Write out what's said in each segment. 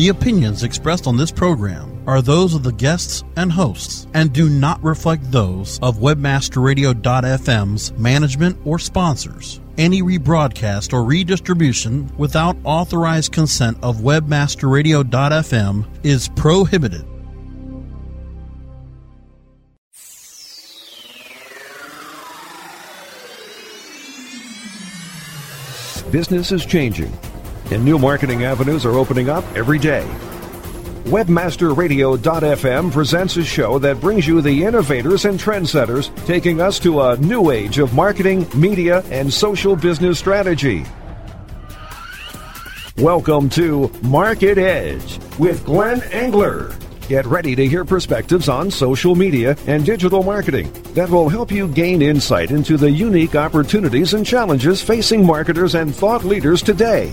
The opinions expressed on this program are those of the guests and hosts and do not reflect those of webmasterradio.fm's management or sponsors. Any rebroadcast or redistribution without authorized consent of webmasterradio.fm is prohibited. Business is changing, and new marketing avenues are opening up every day. WebmasterRadio.fm presents a show that brings you the innovators and trendsetters taking us to a new age of marketing, media, and social business strategy. Welcome to Market Edge with Glenn Engler. Get ready to hear perspectives on social media and digital marketing that will help you gain insight into the unique opportunities and challenges facing marketers and thought leaders today.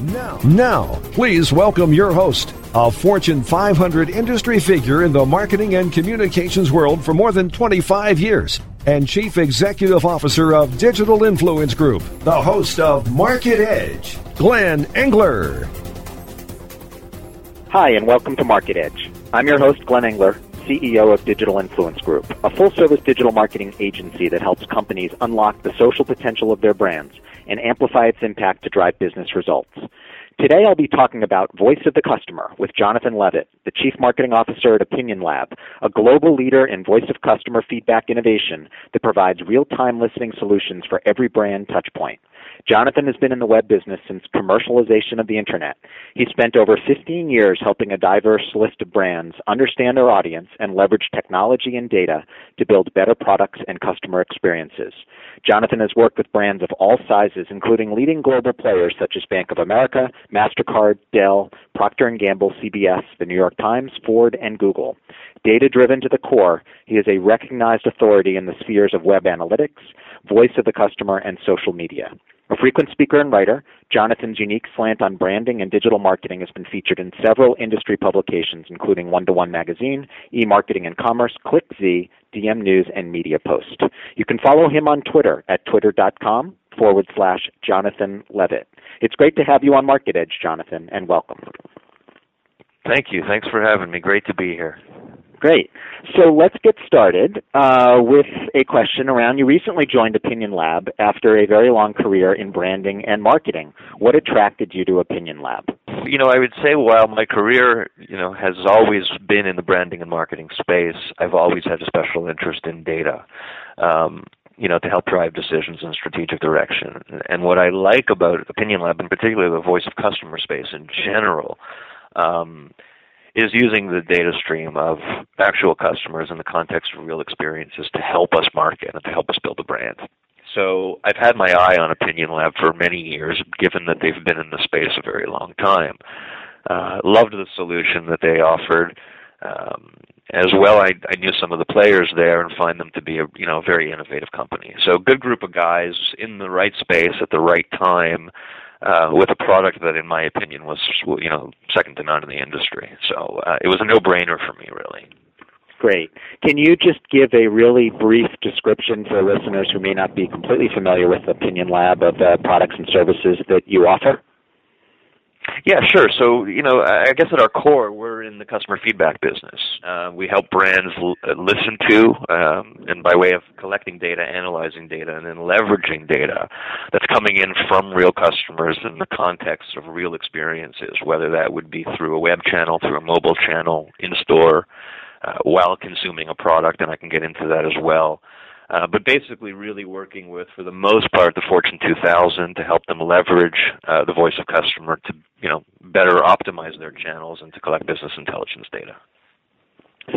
Now, now, please welcome your host, a Fortune 500 industry figure in the marketing and communications world for more than 25 years, and Chief Executive Officer of Digital Influence Group, the host of Market Edge, Glenn Engler. Hi, and welcome to Market Edge. I'm your host, Glenn Engler, CEO of Digital Influence Group, a full service digital marketing agency that helps companies unlock the social potential of their brands and amplify its impact to drive business results. Today I'll be talking about Voice of the Customer with Jonathan Levitt, the Chief Marketing Officer at Opinion Lab, a global leader in voice of customer feedback innovation that provides real-time listening solutions for every brand touchpoint. Jonathan has been in the web business since commercialization of the internet. He spent over 15 years helping a diverse list of brands understand their audience and leverage technology and data to build better products and customer experiences. Jonathan has worked with brands of all sizes, including leading global players such as Bank of America, MasterCard, Dell, Procter & Gamble, CBS, the New York Times, Ford, and Google. Data driven to the core, he is a recognized authority in the spheres of web analytics, voice of the customer, and social media. A frequent speaker and writer, Jonathan's unique slant on branding and digital marketing has been featured in several industry publications, including One to One Magazine, eMarketing and Commerce, ClickZ, DM News, and Media Post. You can follow him on Twitter at twitter.com forward slash Jonathan Levitt. It's great to have you on Market Edge, Jonathan, and welcome. Thank you. Thanks for having me. Great to be here. Great. So let's get started uh, with a question around you recently joined Opinion Lab after a very long career in branding and marketing. What attracted you to Opinion Lab? You know, I would say while my career, you know, has always been in the branding and marketing space, I've always had a special interest in data. Um, you know, to help drive decisions in strategic direction. And what I like about Opinion Lab, and particularly the voice of customer space in general, um, is using the data stream of actual customers in the context of real experiences to help us market and to help us build a brand. So I've had my eye on Opinion Lab for many years, given that they've been in the space a very long time. Uh, loved the solution that they offered. Um, as well, I, I knew some of the players there and find them to be a you know very innovative company. So good group of guys in the right space at the right time uh, with a product that, in my opinion, was you know second to none in the industry. So uh, it was a no-brainer for me, really. Great. Can you just give a really brief description for listeners who may not be completely familiar with Opinion Lab of the products and services that you offer? Yeah, sure. So, you know, I guess at our core, we're in the customer feedback business. Uh, we help brands l- listen to, um, and by way of collecting data, analyzing data, and then leveraging data that's coming in from real customers in the context of real experiences, whether that would be through a web channel, through a mobile channel, in store, uh, while consuming a product, and I can get into that as well. Uh, but basically, really working with, for the most part, the Fortune 2000 to help them leverage uh, the voice of customer to, you know, better optimize their channels and to collect business intelligence data.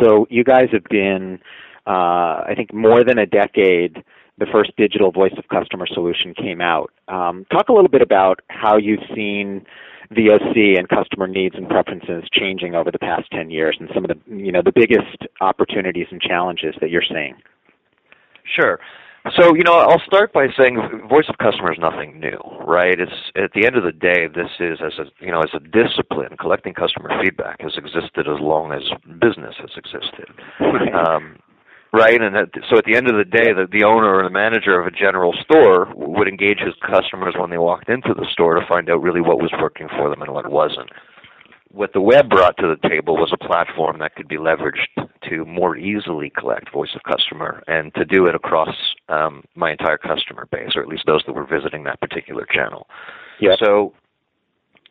So you guys have been, uh, I think, more than a decade. The first digital voice of customer solution came out. Um, talk a little bit about how you've seen VOC and customer needs and preferences changing over the past 10 years, and some of the, you know, the biggest opportunities and challenges that you're seeing. Sure. So, you know, I'll start by saying voice of customer is nothing new, right? It's at the end of the day, this is as a you know as a discipline. Collecting customer feedback has existed as long as business has existed, right? Um, right? And that, so, at the end of the day, the, the owner or the manager of a general store would engage his customers when they walked into the store to find out really what was working for them and what wasn't. What the web brought to the table was a platform that could be leveraged to more easily collect voice of customer and to do it across um, my entire customer base, or at least those that were visiting that particular channel. Yeah. So,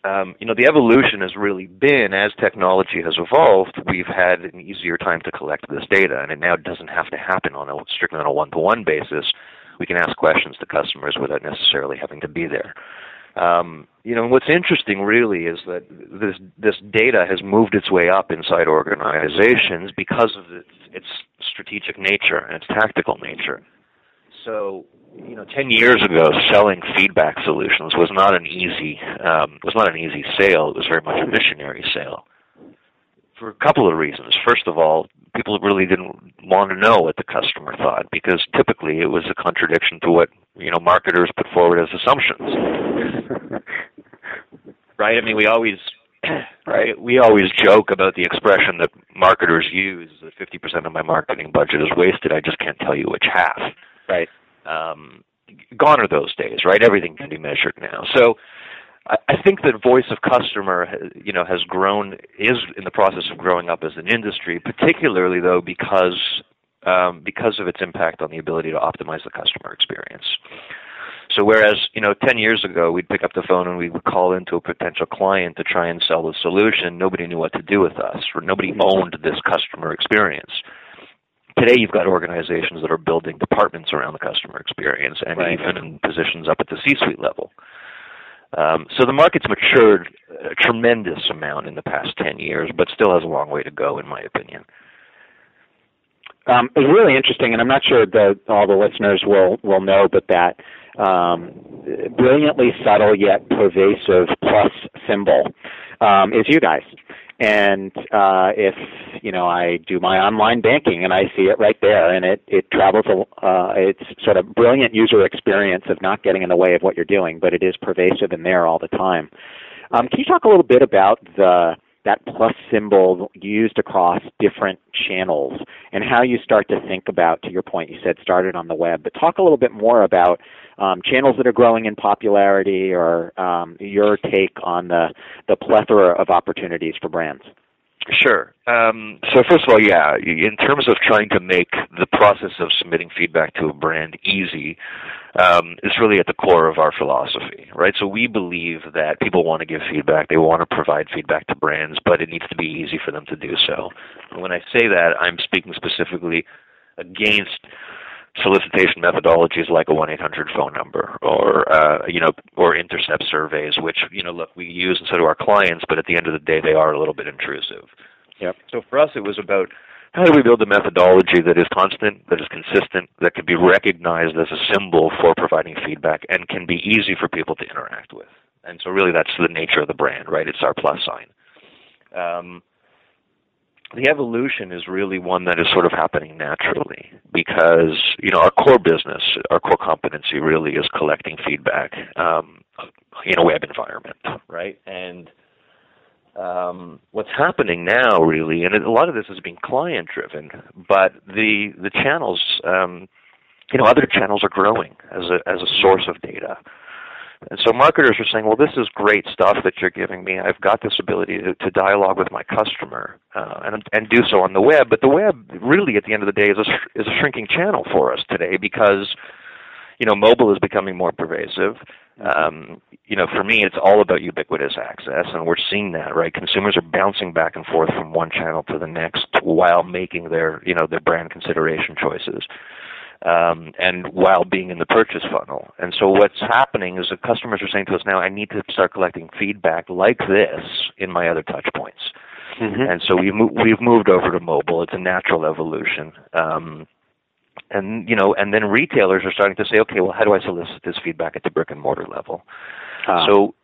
um, you know, the evolution has really been as technology has evolved, we've had an easier time to collect this data, and it now doesn't have to happen on a strictly on a one-to-one basis. We can ask questions to customers without necessarily having to be there. Um, you know, what's interesting really is that this this data has moved its way up inside organizations because of its, its strategic nature and its tactical nature. So, you know, ten years ago, selling feedback solutions was not an easy um, was not an easy sale. It was very much a missionary sale for a couple of reasons. First of all, people really didn't want to know what the customer thought because typically it was a contradiction to what you know marketers put forward as assumptions. right? I mean, we always right we always joke about the expression that marketers use that 50% of my marketing budget is wasted. I just can't tell you which half. Right. Um, gone are those days, right? Everything can be measured now. So I think that voice of customer, you know, has grown is in the process of growing up as an industry, particularly though because um, because of its impact on the ability to optimize the customer experience. So whereas you know 10 years ago we'd pick up the phone and we would call into a potential client to try and sell the solution, nobody knew what to do with us, or nobody owned this customer experience. Today you've got organizations that are building departments around the customer experience and right. even in positions up at the C-suite level. Um, so the market's matured a tremendous amount in the past 10 years, but still has a long way to go, in my opinion. Um, it's really interesting, and I'm not sure that all the listeners will will know, but that um, brilliantly subtle yet pervasive plus symbol um, is you guys. And uh, if you know, I do my online banking and I see it right there, and it it travels. Uh, it's sort of brilliant user experience of not getting in the way of what you're doing, but it is pervasive and there all the time. Um, can you talk a little bit about the that plus symbol used across different channels and how you start to think about, to your point, you said started on the web, but talk a little bit more about um, channels that are growing in popularity or um, your take on the, the plethora of opportunities for brands. Sure. Um, so first of all, yeah, in terms of trying to make the process of submitting feedback to a brand easy, um, it's really at the core of our philosophy, right? So we believe that people want to give feedback, they want to provide feedback to brands, but it needs to be easy for them to do so. And when I say that, I'm speaking specifically against solicitation methodologies like a 1-800 phone number or uh, you know or intercept surveys which you know look we use and so do our clients but at the end of the day they are a little bit intrusive. Yep. So for us it was about how do we build a methodology that is constant that is consistent that can be recognized as a symbol for providing feedback and can be easy for people to interact with. And so really that's the nature of the brand right? It's our plus sign. Um, the evolution is really one that is sort of happening naturally because you know our core business, our core competency really is collecting feedback um, in a web environment, right? And um, what's happening now, really, and a lot of this is being client driven, but the the channels, um, you know, other channels are growing as a as a source of data. And so marketers are saying, well, this is great stuff that you're giving me. I've got this ability to, to dialogue with my customer uh, and, and do so on the web. But the web, really, at the end of the day, is a, is a shrinking channel for us today because, you know, mobile is becoming more pervasive. Um, you know, for me, it's all about ubiquitous access, and we're seeing that, right? Consumers are bouncing back and forth from one channel to the next while making their, you know, their brand consideration choices um, and while being in the purchase funnel. And so what's happening is that customers are saying to us now, I need to start collecting feedback like this in my other touch points. Mm-hmm. And so we've mo- we've moved over to mobile. It's a natural evolution. Um, and you know, and then retailers are starting to say, okay, well, how do I solicit this feedback at the brick and mortar level? Uh, so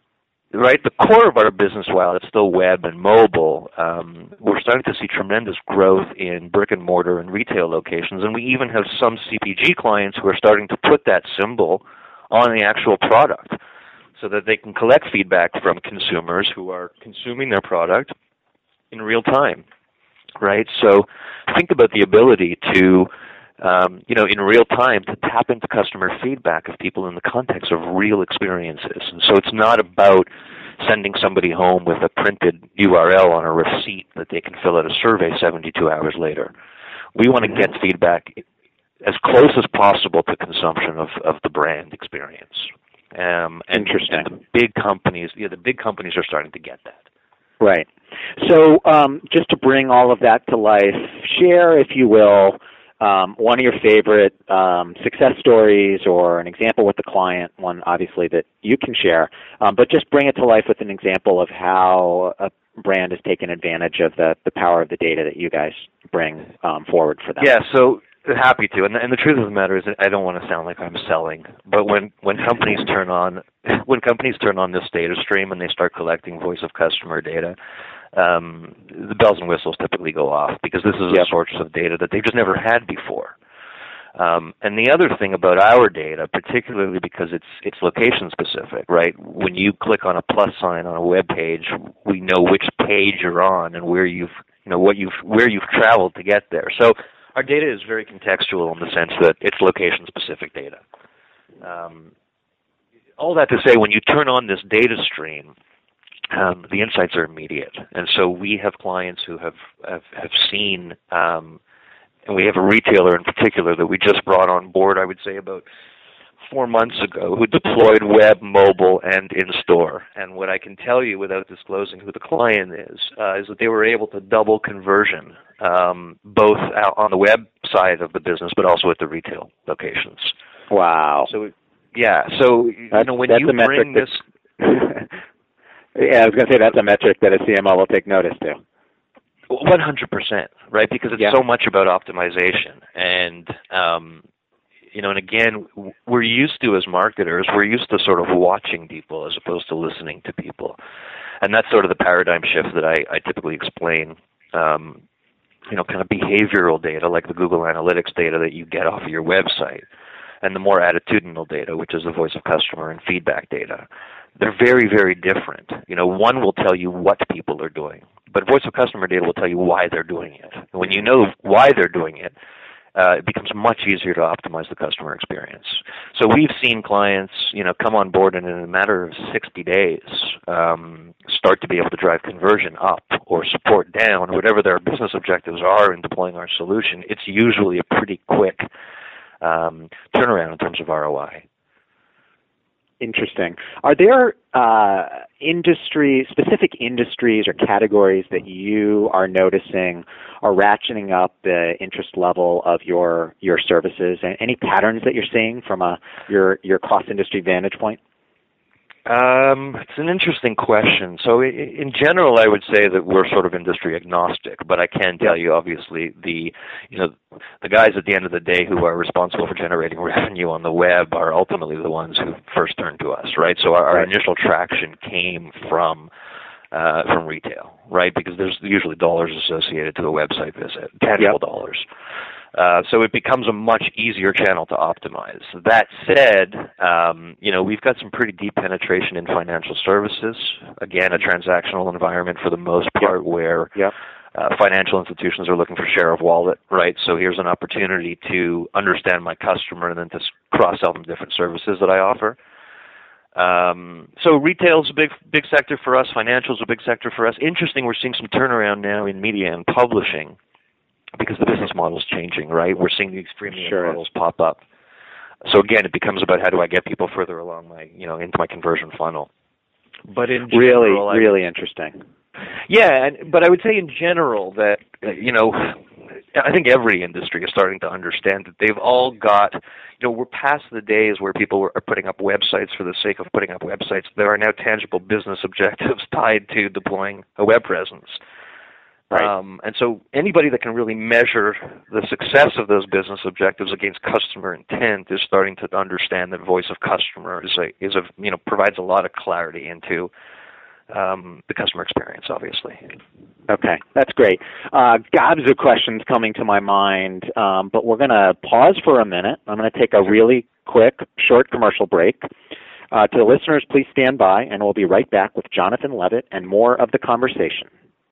right? The core of our business, while it's still web and mobile, um, we're starting to see tremendous growth in brick and mortar and retail locations, and we even have some CPG clients who are starting to put that symbol on the actual product, so that they can collect feedback from consumers who are consuming their product in real time, right? So think about the ability to um, you know, in real time to tap into customer feedback of people in the context of real experiences. And so it's not about sending somebody home with a printed URL on a receipt that they can fill out a survey 72 hours later. We want to get feedback as close as possible to consumption of, of the brand experience. Um, and, Interesting. And the big companies, yeah, the big companies are starting to get that. Right. So, um, just to bring all of that to life, share, if you will, um, one of your favorite um, success stories or an example with the client, one obviously that you can share, um, but just bring it to life with an example of how a brand has taken advantage of the, the power of the data that you guys bring um, forward for them. Yeah, so happy to. And, and the truth of the matter is, I don't want to sound like I'm selling, but when when companies turn on when companies turn on this data stream and they start collecting voice of customer data, um, the bells and whistles typically go off because this is Yep. a source of data that they've just never had before. Um, and the other thing about our data, particularly because it's it's location specific, right? When you click on a plus sign on a web page, we know which page you're on and where you've you know what you've where you've traveled to get there. So our data is very contextual in the sense that it's location specific data. Um, all that to say, when you turn on this data stream, um, the insights are immediate, and so we have clients who have have, have seen, um, and we have a retailer in particular that we just brought on board. I would say about four months ago, who deployed web, mobile, and in store. And what I can tell you, without disclosing who the client is, uh, is that they were able to double conversion, um, both out on the web side of the business, but also at the retail locations. Wow. So, yeah. So you That's- know when you bring this. yeah, I was going to say that's a metric that a CMO will take notice to. One hundred percent, right? Because it's Yeah. so much about optimization, and um, you know, and again, we're used to as marketers, we're used to sort of watching people as opposed to listening to people, and that's sort of the paradigm shift that I, I typically explain. Um, you know, kind of behavioral data like the Google Analytics data that you get off of your website, and the more attitudinal data, which is the voice of customer and feedback data. They're very, very different. You know, one will tell you what people are doing, but voice of customer data will tell you why they're doing it. And when you know why they're doing it, uh, it becomes much easier to optimize the customer experience. So we've seen clients, you know, come on board and in a matter of 60 days um, start to be able to drive conversion up or support down, whatever their business objectives are in deploying our solution. It's usually a pretty quick um, turnaround in terms of ROI. Interesting. Are there uh, industry specific industries or categories that you are noticing are ratcheting up the interest level of your your services? And any patterns that you're seeing from a your your cross industry vantage point? Um, it's an interesting question. So, in general, I would say that we're sort of industry agnostic, but I can tell you, obviously, the you know the guys at the end of the day who are responsible for generating revenue on the web are ultimately the ones who first turn to us, right? So, our, our initial traction came from uh, from retail, right? Because there's usually dollars associated to a website visit, tangible Yep. dollars. Uh, so it becomes a much easier channel to optimize. That said, um, you know we've got some pretty deep penetration in financial services. Again, a transactional environment for the most part, where Yep. uh, financial institutions are looking for share of wallet, right? So here's an opportunity to understand my customer and then to cross sell them different services that I offer. Um, so retail's a big big sector for us. Financial's a big sector for us. Interesting, we're seeing some turnaround now in media and publishing because the business model is changing, right? We're seeing these freemium Sure is. models pop up. So again, it becomes about how do I get people further along my, you know, into my conversion funnel. But in Really, general, I- really interesting. yeah, and, but I would say in general that uh, you know, I think every industry is starting to understand that they've all got, you know, we're past the days where people are putting up websites for the sake of putting up websites. There are now tangible business objectives tied to deploying a web presence. Right. Um, and so anybody that can really measure the success of those business objectives against customer intent is starting to understand that voice of customer is a is a you know provides a lot of clarity into um, the customer experience, obviously. Okay, that's great. Uh, gobs of questions coming to my mind, um, but we're going to pause for a minute. I'm going to take a really quick, short commercial break. Uh, to the listeners, please stand by, and we'll be right back with Jonathan Levitt and more of the conversation.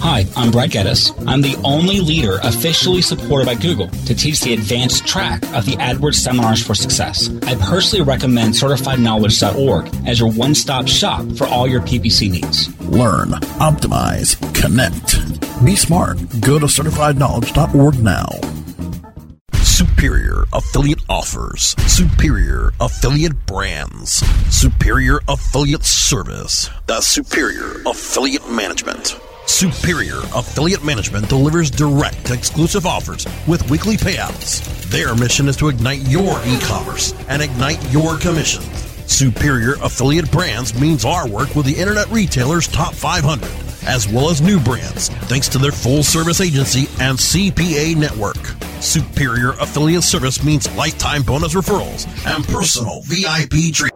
Hi, I'm Brad Geddes. I'm the only leader officially supported by Google to teach the advanced track of the AdWords Seminars for Success. I personally recommend CertifiedKnowledge.org as your one stop shop for all your PPC needs. Learn, optimize, connect. Be smart. Go to CertifiedKnowledge.org now. Superior affiliate offers, superior affiliate brands, superior affiliate service, the superior affiliate management. Superior Affiliate Management delivers direct, exclusive offers with weekly payouts. Their mission is to ignite your e commerce and ignite your commissions. Superior Affiliate Brands means our work with the Internet Retailer's Top 500, as well as new brands, thanks to their full service agency and CPA network. Superior Affiliate Service means lifetime bonus referrals and personal VIP treatment.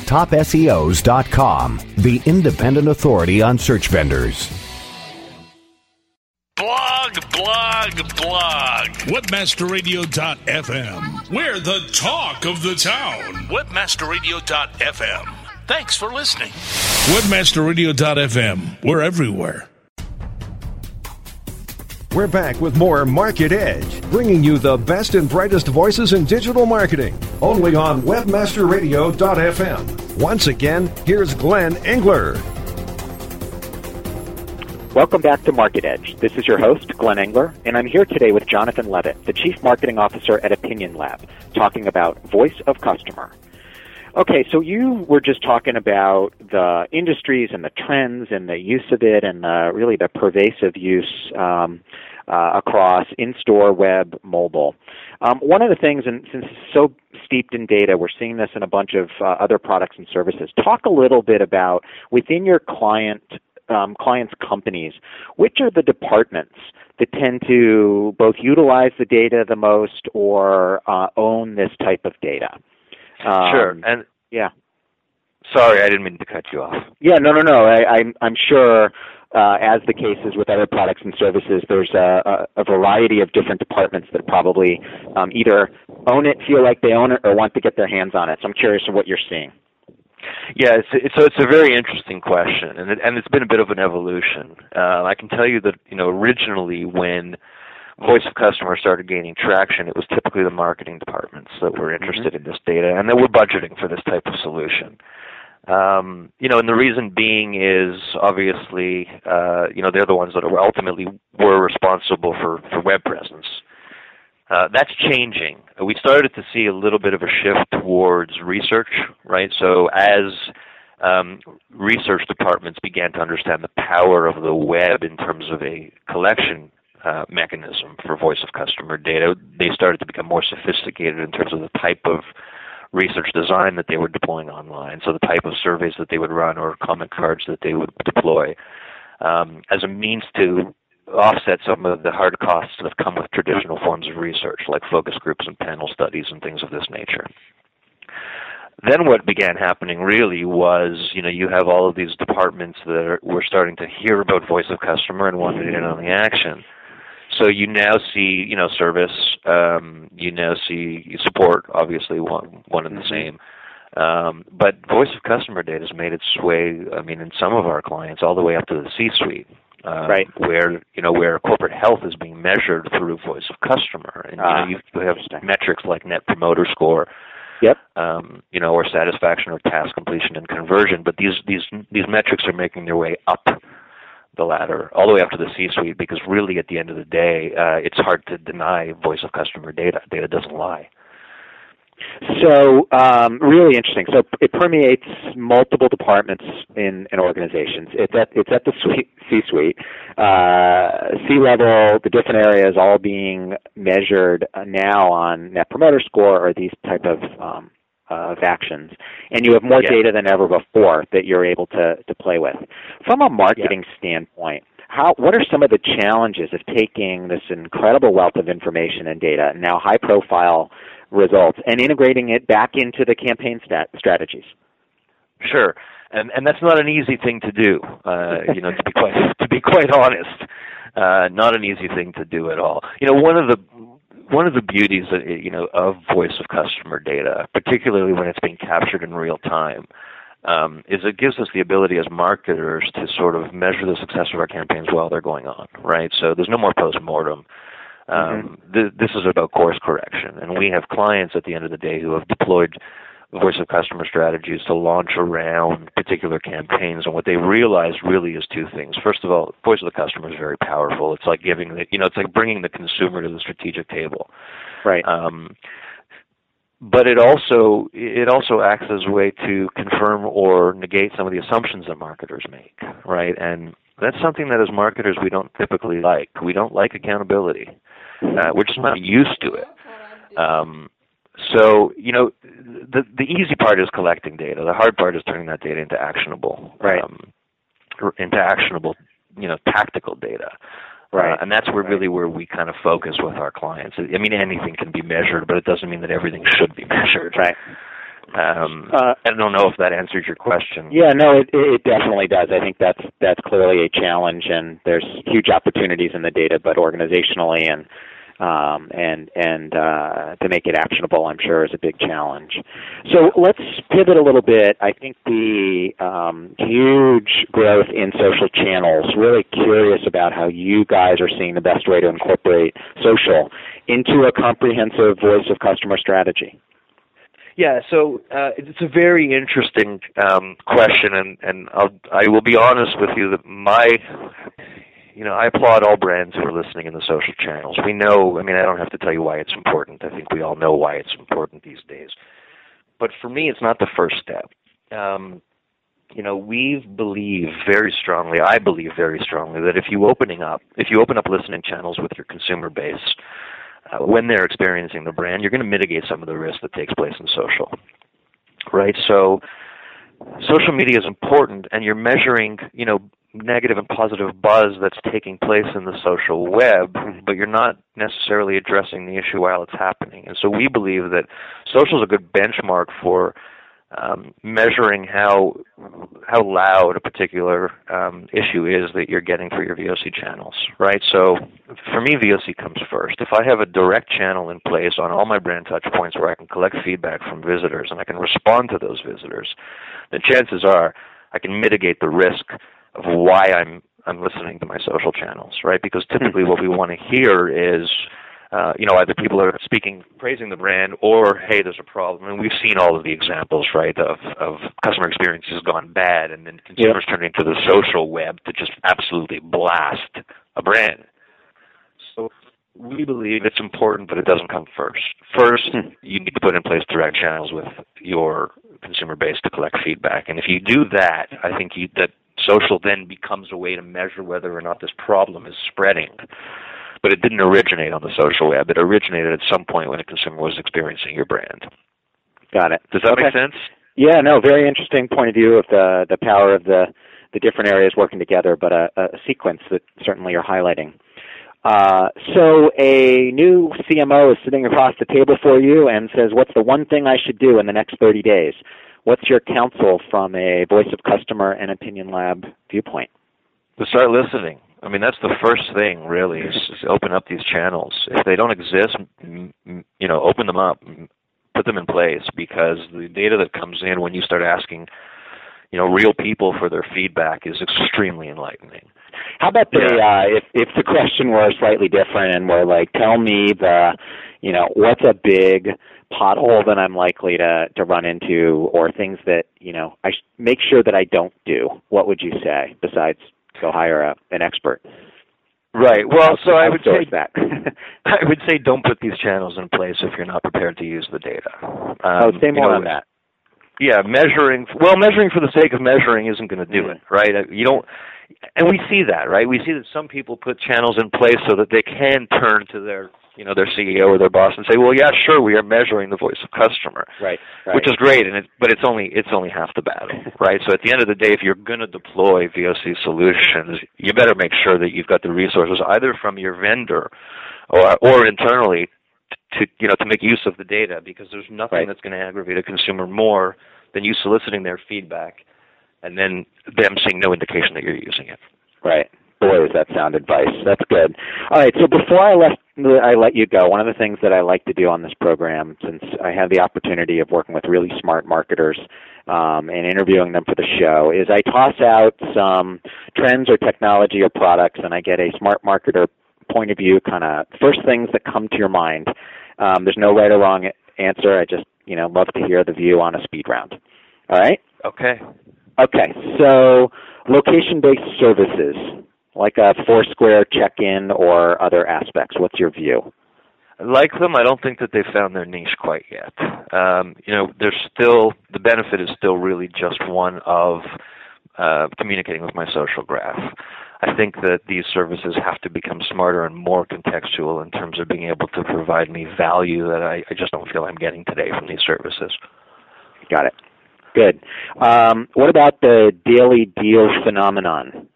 TopSEOs.com, the independent authority on search vendors. Blog, blog, blog. Webmasterradio.fm. We're the talk of the town. Webmasterradio.fm. Thanks for listening. Webmasterradio.fm. We're everywhere. We're back with more Market Edge, bringing you the best and brightest voices in digital marketing, only on webmasterradio.fm. Once again, here's Glenn Engler. Welcome back to Market Edge. This is your host, Glenn Engler, and I'm here today with Jonathan Levitt, the Chief Marketing Officer at Opinion Lab, talking about voice of customer. Okay, so you were just talking about the industries and the trends and the use of it and uh, really the pervasive use um, uh, across in-store, web, mobile. Um, one of the things, and since it's so steeped in data, we're seeing this in a bunch of uh, other products and services. Talk a little bit about within your client um, clients' companies, which are the departments that tend to both utilize the data the most or uh, own this type of data? Um, sure, and yeah. Sorry, I didn't mean to cut you off. Yeah, no, no, no. I, I'm I'm sure. Uh, as the case is with other products and services, there's a, a, a variety of different departments that probably um, either own it, feel like they own it, or want to get their hands on it. So I'm curious of what you're seeing. Yeah, it's, it's so it's a very interesting question, and it, and it's been a bit of an evolution. Uh, I can tell you that you know originally when voice of customer started gaining traction, it was typically the marketing departments that were interested mm-hmm. in this data and that were budgeting for this type of solution. Um, you know, and the reason being is obviously, uh, you know, they're the ones that are ultimately were responsible for, for web presence. Uh, that's changing. We started to see a little bit of a shift towards research, right? So as um, research departments began to understand the power of the web in terms of a collection uh, mechanism for voice of customer data, they started to become more sophisticated in terms of the type of research design that they were deploying online. So the type of surveys that they would run or comment cards that they would deploy um, as a means to offset some of the hard costs that have come with traditional forms of research, like focus groups and panel studies and things of this nature. Then what began happening really was, you know, you have all of these departments that are, were starting to hear about voice of customer and wanted in on the action. So you now see, you know, service. Um, you now see support. Obviously, one one and the mm-hmm. same. Um, but voice of customer data has made its way. I mean, in some of our clients, all the way up to the C-suite. Uh, right. Where you know where corporate health is being measured through voice of customer, and ah, you know you have metrics like Net Promoter Score, Yep. Um, you know, or satisfaction or task completion and conversion. But these these these metrics are making their way up the ladder, all the way up to the C-suite, because really, at the end of the day, uh, it's hard to deny voice of customer data. Data doesn't lie. So um, really interesting. So it permeates multiple departments in, in organizations. It's at it's at the C-suite, uh, C-level, the different areas all being measured now on Net Promoter Score or these type of um, of actions, and you have more yeah. data than ever before that you're able to to play with. From a marketing yeah. standpoint, how what are some of the challenges of taking this incredible wealth of information and data, and now high profile results, and integrating it back into the campaign stat- strategies? Sure, and and that's not an easy thing to do. Uh, you know, to be quite to be quite honest, uh, not an easy thing to do at all. You know, one of the one of the beauties of, you know of voice of customer data, particularly when it's being captured in real time, um, is it gives us the ability as marketers to sort of measure the success of our campaigns while they're going on, right? So there's no more post mortem. Um, mm-hmm. th- this is about course correction, and we have clients at the end of the day who have deployed voice of customer strategies to launch around particular campaigns. And what they realize really is two things. First of all voice of the customer is very powerful. It's like giving the you know it's like bringing the consumer to the strategic table. Right. Um, but it also it also acts as a way to confirm or negate some of the assumptions that marketers make right? And that's something that as marketers we don't typically like. We don't like accountability uh, we're just not used to it. Um, so you know, the the easy part is collecting data. The hard part is turning that data into actionable, right? Um, into actionable, you know, tactical data. Right. Uh, and that's where really where we kind of focus with our clients. I mean, anything can be measured, but it doesn't mean that everything should be measured. Right. Um, uh, I don't know if that answers your question. Yeah, no, it, it definitely does. I think that's that's clearly a challenge, and there's huge opportunities in the data, but organizationally and um, and and uh, to make it actionable, I'm sure, is a big challenge. So let's pivot a little bit. I think the um, huge growth in social channels. Really curious about how you guys are seeing the best way to incorporate social into a comprehensive voice of customer strategy. Yeah, so uh, it's a very interesting um, question, and and I'll, I will be honest with you that my you know, I applaud all brands who are listening in the social channels. We know, I mean, I don't have to tell you why it's important. I think we all know why it's important these days. But for me, it's not the first step. Um, you know, we believe very strongly, I believe very strongly, that if you opening up, if you open up listening channels with your consumer base, uh, when they're experiencing the brand, you're going to mitigate some of the risk that takes place in social. Right? So, social media is important, and you're measuring, you know, negative and positive buzz that's taking place in the social web, but you're not necessarily addressing the issue while it's happening. And so we believe that social is a good benchmark for um, measuring how how loud a particular um, issue is that you're getting for your VOC channels, right? So for me, VOC comes first. If I have a direct channel in place on all my brand touch points where I can collect feedback from visitors and I can respond to those visitors, the chances are I can mitigate the risk of why I'm I'm listening to my social channels, right? Because typically what we want to hear is uh, you know, either people are speaking, praising the brand, or hey, there's a problem. And we've seen all of the examples, right, of of customer experiences gone bad, and then consumers yeah. turning to the social web to just absolutely blast a brand. So we believe it's important, but it doesn't come first. First, hmm. you need to put in place direct channels with your consumer base to collect feedback, and if you do that, I think you, that social then becomes a way to measure whether or not this problem is spreading. But it didn't originate on the social web. It originated at some point when a consumer was experiencing your brand. Got it. Does that okay. make sense? Yeah, no, very interesting point of view of the the power of the the different areas working together, but a, a sequence that certainly you're highlighting. Uh, so a new CMO is sitting across the table for you and says, "What's the one thing I should do in the next 30 days?" What's your counsel from a voice of customer and opinion lab viewpoint? To start listening. I mean, that's the first thing, really, is, is open up these channels. If they don't exist, you know, open them up, put them in place, because the data that comes in when you start asking, you know, real people for their feedback is extremely enlightening. How about the yeah. uh, if if the question were slightly different and were like, tell me the, you know, what's a big pothole that I'm likely to to run into, or things that you know I sh- make sure that I don't do. What would you say besides go hire a, an expert. Right. Well, so I would say that. I would say don't put these channels in place if you're not prepared to use the data. Um, oh, say more you know, on that. Yeah, measuring. Well, measuring for the sake of measuring isn't going to do Mm. it, right? Uh, You don't. And we see that, right? We see that some people put channels in place so that they can turn to their, you know, their CEO or their boss and say, "Well, yeah, sure, we are measuring the voice of customer." Right. right. which is great, and it, but it's only it's only half the battle, right? So at the end of the day, if you're going to deploy VOC solutions, you better make sure that you've got the resources either from your vendor or or internally to you know to make use of the data, because there's nothing Right. that's going to aggravate a consumer more than you soliciting their feedback and then them seeing no indication that you're using it. Right. Boy, is that sound advice. That's good. All right. So before I let I let you go, one of the things that I like to do on this program, since I have the opportunity of working with really smart marketers um, and interviewing them for the show, is I toss out some trends or technology or products, and I get a smart marketer point of view, kind of first things that come to your mind. Um, there's no right or wrong answer. I just you know love to hear the view on a speed round. All right. Okay. Okay, so location-based services like a Foursquare check-in or other aspects. What's your view? Like them. I don't think that they've found their niche quite yet. Um, you know, there's still the benefit is still really just one of uh, communicating with my social graph. I think that these services have to become smarter and more contextual in terms of being able to provide me value that I, I just don't feel I'm getting today from these services. Got it. Good. Um, what about the daily deal phenomenon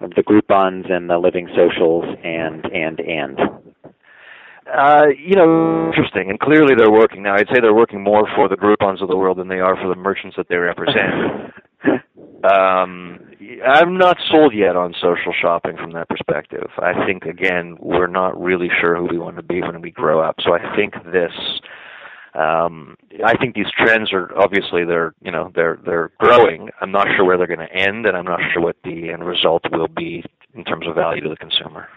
of the Groupons and the Living Socials and and and? Uh, you know, interesting, and clearly they're working now. I'd say they're working more for the Groupons of the world than they are for the merchants that they represent. um, I'm not sold yet on social shopping from that perspective. I think again we're not really sure who we want to be when we grow up. So I think this. Um, I think these trends are obviously they're you know they're they're growing. I'm not sure where they're going to end, and I'm not sure what the end result will be in terms of value to the consumer.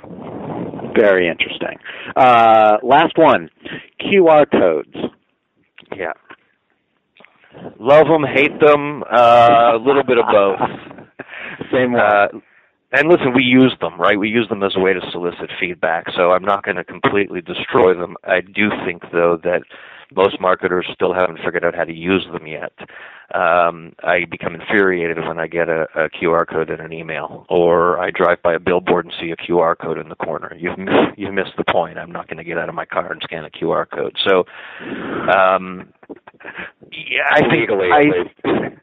Very interesting. Uh, last one, QR codes. Yeah. Love them, hate them, uh, a little bit of both. Same one. Uh, and listen, we use them, right? We use them as a way to solicit feedback. So I'm not going to completely destroy them. I do think, though, that most marketers still haven't figured out how to use them yet. Um, I become infuriated when I get a, a QR code in an email, or I drive by a billboard and see a QR code in the corner. You've missed, you've missed the point. I'm not going to get out of my car and scan a QR code. So, um, yeah, I think I.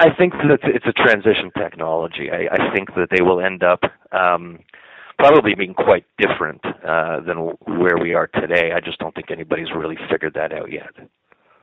I think that it's a transition technology. I, I think that they will end up um, probably being quite different uh, than where we are today. I just don't think anybody's really figured that out yet.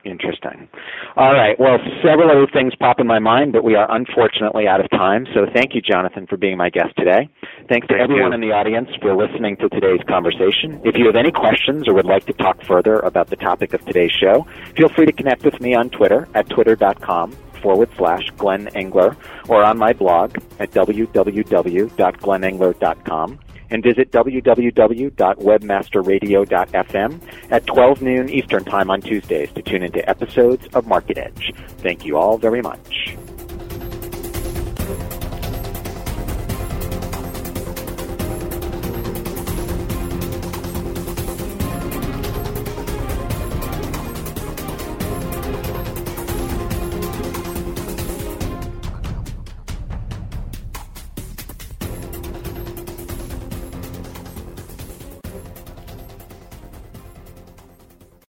Interesting. All right. Well, several other things pop in my mind, but we are unfortunately out of time. So thank you, Jonathan, for being my guest today. Thanks to Thank everyone you. in the audience for listening to today's conversation. If you have any questions or would like to talk further about the topic of today's show, feel free to connect with me on Twitter at twitter.com forward slash Glenn Engler or on my blog at www.glennengler.com and visit www.webmasterradio.fm at 12 noon Eastern Time on Tuesdays to tune into episodes of Market Edge. Thank you all very much.